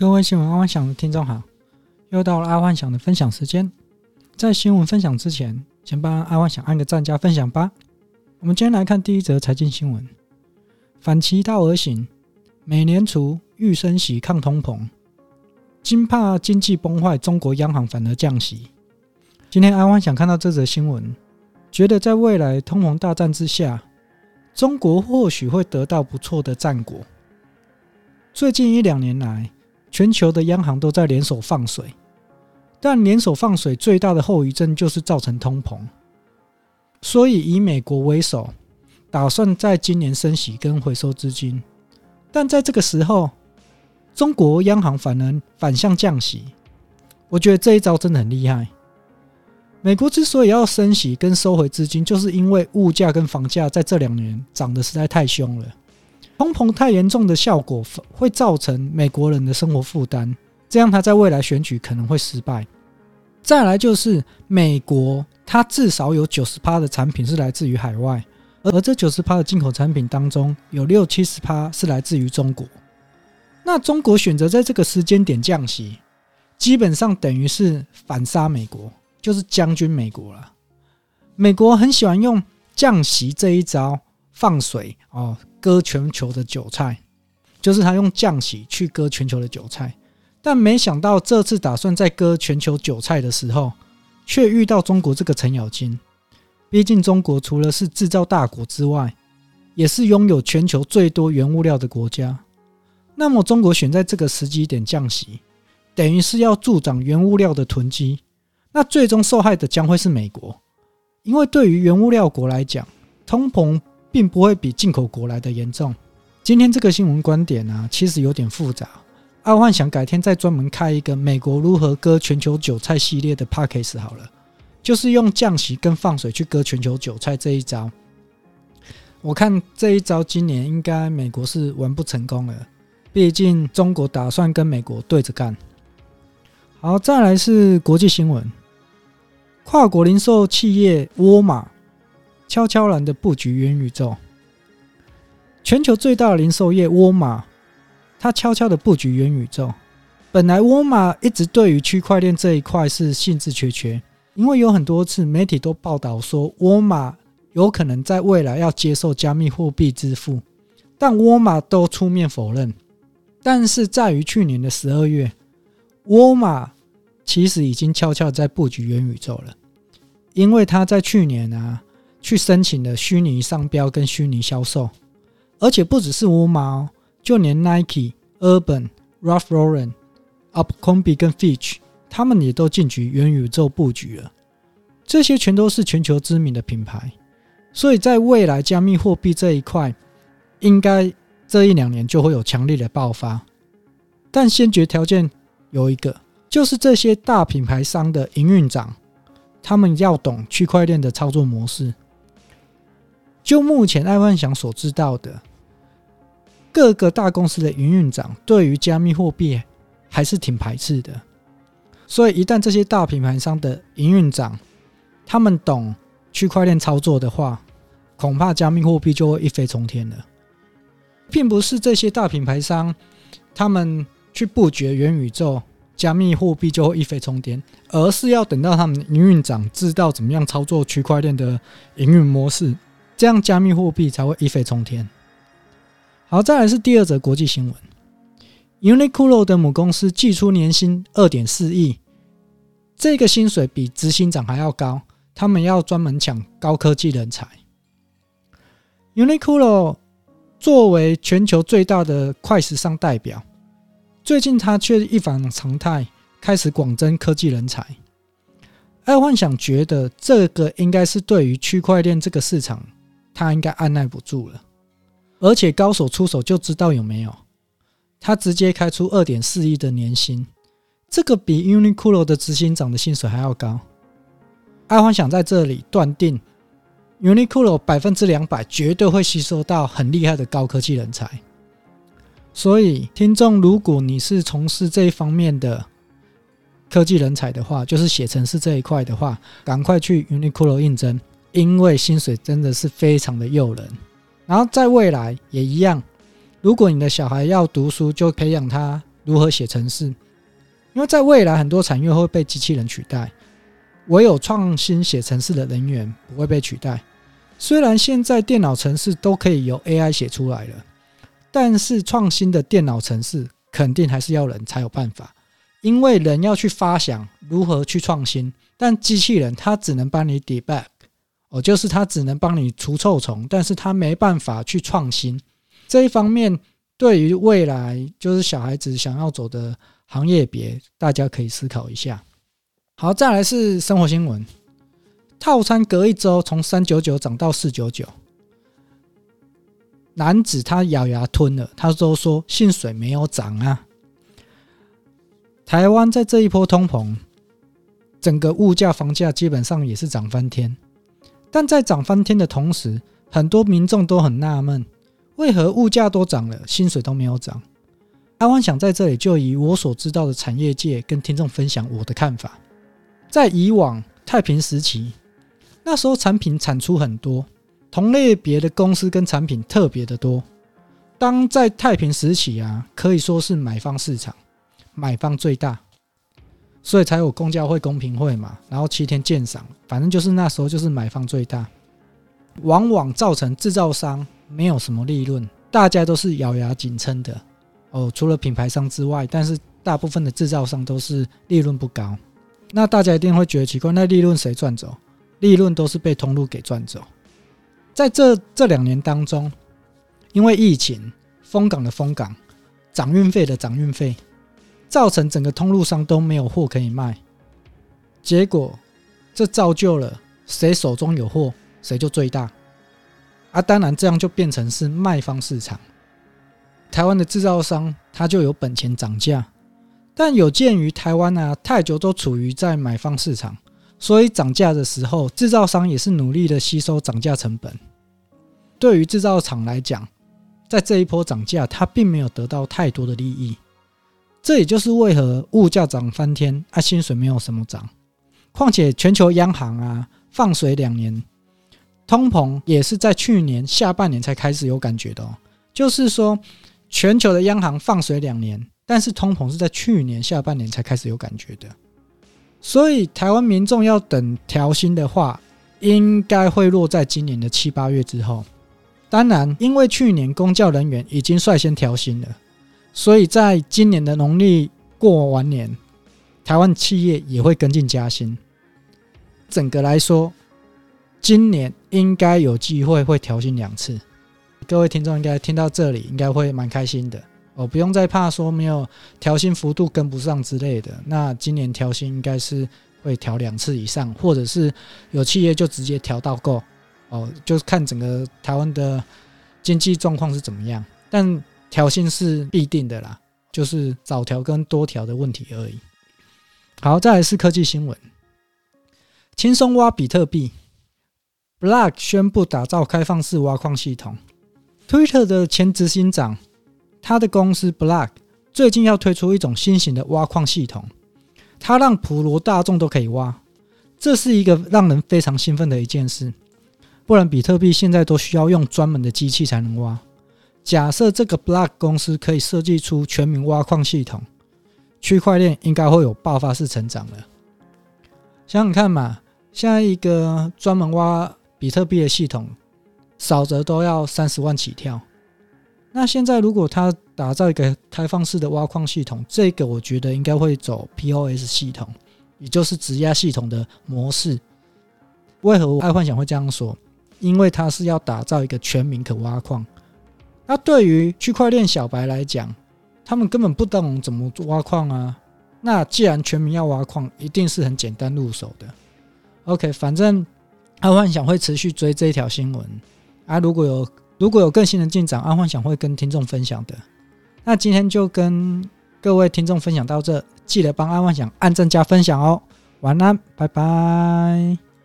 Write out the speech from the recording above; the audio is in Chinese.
各位新闻阿幻想的听众好，又到了阿幻想的分享时间。在新闻分享之前，先帮阿幻想按个赞加分享吧。我们今天来看第一则财经新闻：反其道而行，美联储欲升息抗通膨，惊怕经济崩坏，中国央行反而降息。今天阿幻想看到这则新闻，觉得在未来通膨大战之下，中国或许会得到不错的战果。最近一两年来，全球的央行都在联手放水，但联手放水最大的后遗症就是造成通膨。所以以美国为首，打算在今年升息跟回收资金。但在这个时候，中国央行反而反向降息。我觉得这一招真的很厉害。美国之所以要升息跟收回资金，就是因为物价跟房价在这两年涨得实在太凶了。通膨太严重的效果会造成美国人的生活负担，这样他在未来选举可能会失败。再来就是美国，它至少有九十趴的产品是来自于海外，而这九十趴的进口产品当中，有六七十趴是来自于中国。那中国选择在这个时间点降息，基本上等于是反杀美国，就是将军美国了。美国很喜欢用降息这一招放水哦。割全球的韭菜，就是他用降息去割全球的韭菜，但没想到这次打算在割全球韭菜的时候，却遇到中国这个程咬金。毕竟中国除了是制造大国之外，也是拥有全球最多原物料的国家。那么中国选在这个时机点降息，等于是要助长原物料的囤积。那最终受害的将会是美国，因为对于原物料国来讲，通膨。并不会比进口国来的严重。今天这个新闻观点啊，其实有点复杂。阿幻想改天再专门开一个美国如何割全球韭菜系列的 podcast 好了，就是用降息跟放水去割全球韭菜这一招。我看这一招今年应该美国是玩不成功了，毕竟中国打算跟美国对着干。好，再来是国际新闻，跨国零售企业沃尔玛。悄悄然的布局元宇宙，全球最大零售业沃尔玛，它悄悄的布局元宇宙。本来沃尔玛一直对于区块链这一块是兴致缺缺，因为有很多次媒体都报道说沃尔玛有可能在未来要接受加密货币支付，但沃尔玛都出面否认。但是在于去年的十二月，沃尔玛其实已经悄悄在布局元宇宙了，因为他在去年啊。去申请了虚拟商标跟虚拟销售，而且不只是沃尔玛，就连 Nike、Urban、Ralph Lauren、u p c o m b i 跟 Fitch，他们也都进军元宇宙布局了。这些全都是全球知名的品牌，所以在未来加密货币这一块，应该这一两年就会有强烈的爆发。但先决条件有一个，就是这些大品牌商的营运长，他们要懂区块链的操作模式。就目前阿幻想所知道的，各个大公司的营运长对于加密货币还是挺排斥的。所以，一旦这些大品牌商的营运长他们懂区块链操作的话，恐怕加密货币就会一飞冲天了。并不是这些大品牌商他们去布局元宇宙，加密货币就会一飞冲天，而是要等到他们营运长知道怎么样操作区块链的营运模式。这样加密货币才会一飞冲天。好，再来是第二则国际新闻：Uniqlo 的母公司寄出年薪二点四亿，这个薪水比执行长还要高。他们要专门抢高科技人才。Uniqlo 作为全球最大的快时尚代表，最近他却一反常态，开始广征科技人才。爱幻想觉得这个应该是对于区块链这个市场。他应该按捺不住了，而且高手出手就知道有没有。他直接开出二点四亿的年薪，这个比 Uniqlo 的执行长的薪水还要高。爱幻想在这里断定，Uniqlo 百分之两百绝对会吸收到很厉害的高科技人才。所以，听众，如果你是从事这一方面的科技人才的话，就是写程式这一块的话，赶快去 Uniqlo 应征。因为薪水真的是非常的诱人，然后在未来也一样。如果你的小孩要读书，就培养他如何写程式，因为在未来很多产业会被机器人取代，唯有创新写程式的人员不会被取代。虽然现在电脑程式都可以由 AI 写出来了，但是创新的电脑程式肯定还是要人才有办法，因为人要去发想如何去创新，但机器人它只能帮你 debug，哦，就是它只能帮你除臭虫，但是它没办法去创新。这一方面对于未来就是小孩子想要走的行业别，大家可以思考一下。好，再来是生活新闻，套餐隔一周从三九九涨到四九九。男子他咬牙吞了，他都说薪水没有涨啊。台湾在这一波通膨，整个物价房价基本上也是涨翻天。但在涨翻天的同时，很多民众都很纳闷，为何物价都涨了，薪水都没有涨？阿万想在这里就以我所知道的产业界跟听众分享我的看法。在以往太平时期，那时候产品产出很多。同类别的公司跟产品特别的多。当在太平时期啊，可以说是买方市场，买方最大，所以才有公交会、公平会嘛。然后七天鉴赏，反正就是那时候就是买方最大，往往造成制造商没有什么利润，大家都是咬牙紧撑的。哦，除了品牌商之外，但是大部分的制造商都是利润不高。那大家一定会觉得奇怪，那利润谁赚走？利润都是被通路给赚走。在这这两年当中，因为疫情封港的封港，涨运费的涨运费，造成整个通路商都没有货可以卖。结果，这造就了谁手中有货，谁就最大。啊，当然这样就变成是卖方市场。台湾的制造商他就有本钱涨价，但有鉴于台湾啊太久都处于在买方市场。所以涨价的时候，制造商也是努力的吸收涨价成本。对于制造厂来讲，在这一波涨价，它并没有得到太多的利益。这也就是为何物价涨翻天，啊，薪水没有什么涨。况且全球央行啊放水两年，通膨也是在去年下半年才开始有感觉的哦。就是说，全球的央行放水两年，但是通膨是在去年下半年才开始有感觉的。所以，台湾民众要等调薪的话，应该会落在今年的七八月之后。当然，因为去年公教人员已经率先调薪了，所以在今年的农历过完年，台湾企业也会跟进加薪。整个来说，今年应该有机会会调薪两次。各位听众应该听到这里，应该会蛮开心的。哦，不用再怕说没有调薪幅度跟不上之类的。那今年调薪应该是会调两次以上，或者是有企业就直接调到够。哦，就是看整个台湾的经济状况是怎么样。但调薪是必定的啦，就是早调跟多调的问题而已。好，再来是科技新闻，轻松挖比特币，Block 宣布打造开放式挖矿系统，Twitter 的前执行长。他的公司 Block 最近要推出一种新型的挖矿系统，它让普罗大众都可以挖，这是一个让人非常兴奋的一件事。不然比特币现在都需要用专门的机器才能挖。假设这个 Block 公司可以设计出全民挖矿系统，区块链应该会有爆发式成长了。想想看嘛，现在一个专门挖比特币的系统，少则都要三十万起跳。那现在，如果他打造一个开放式的挖矿系统，这个我觉得应该会走 POS 系统，也就是质押系统的模式。为何我爱幻想会这样说？因为它是要打造一个全民可挖矿。那对于区块链小白来讲，他们根本不懂怎么挖矿啊。那既然全民要挖矿，一定是很简单入手的。OK，反正安幻想会持续追这一条新闻啊。如果有如果有更新的进展，阿幻想会跟听众分享的。那今天就跟各位听众分享到这，记得帮阿幻想按赞加分享哦。晚安，拜拜。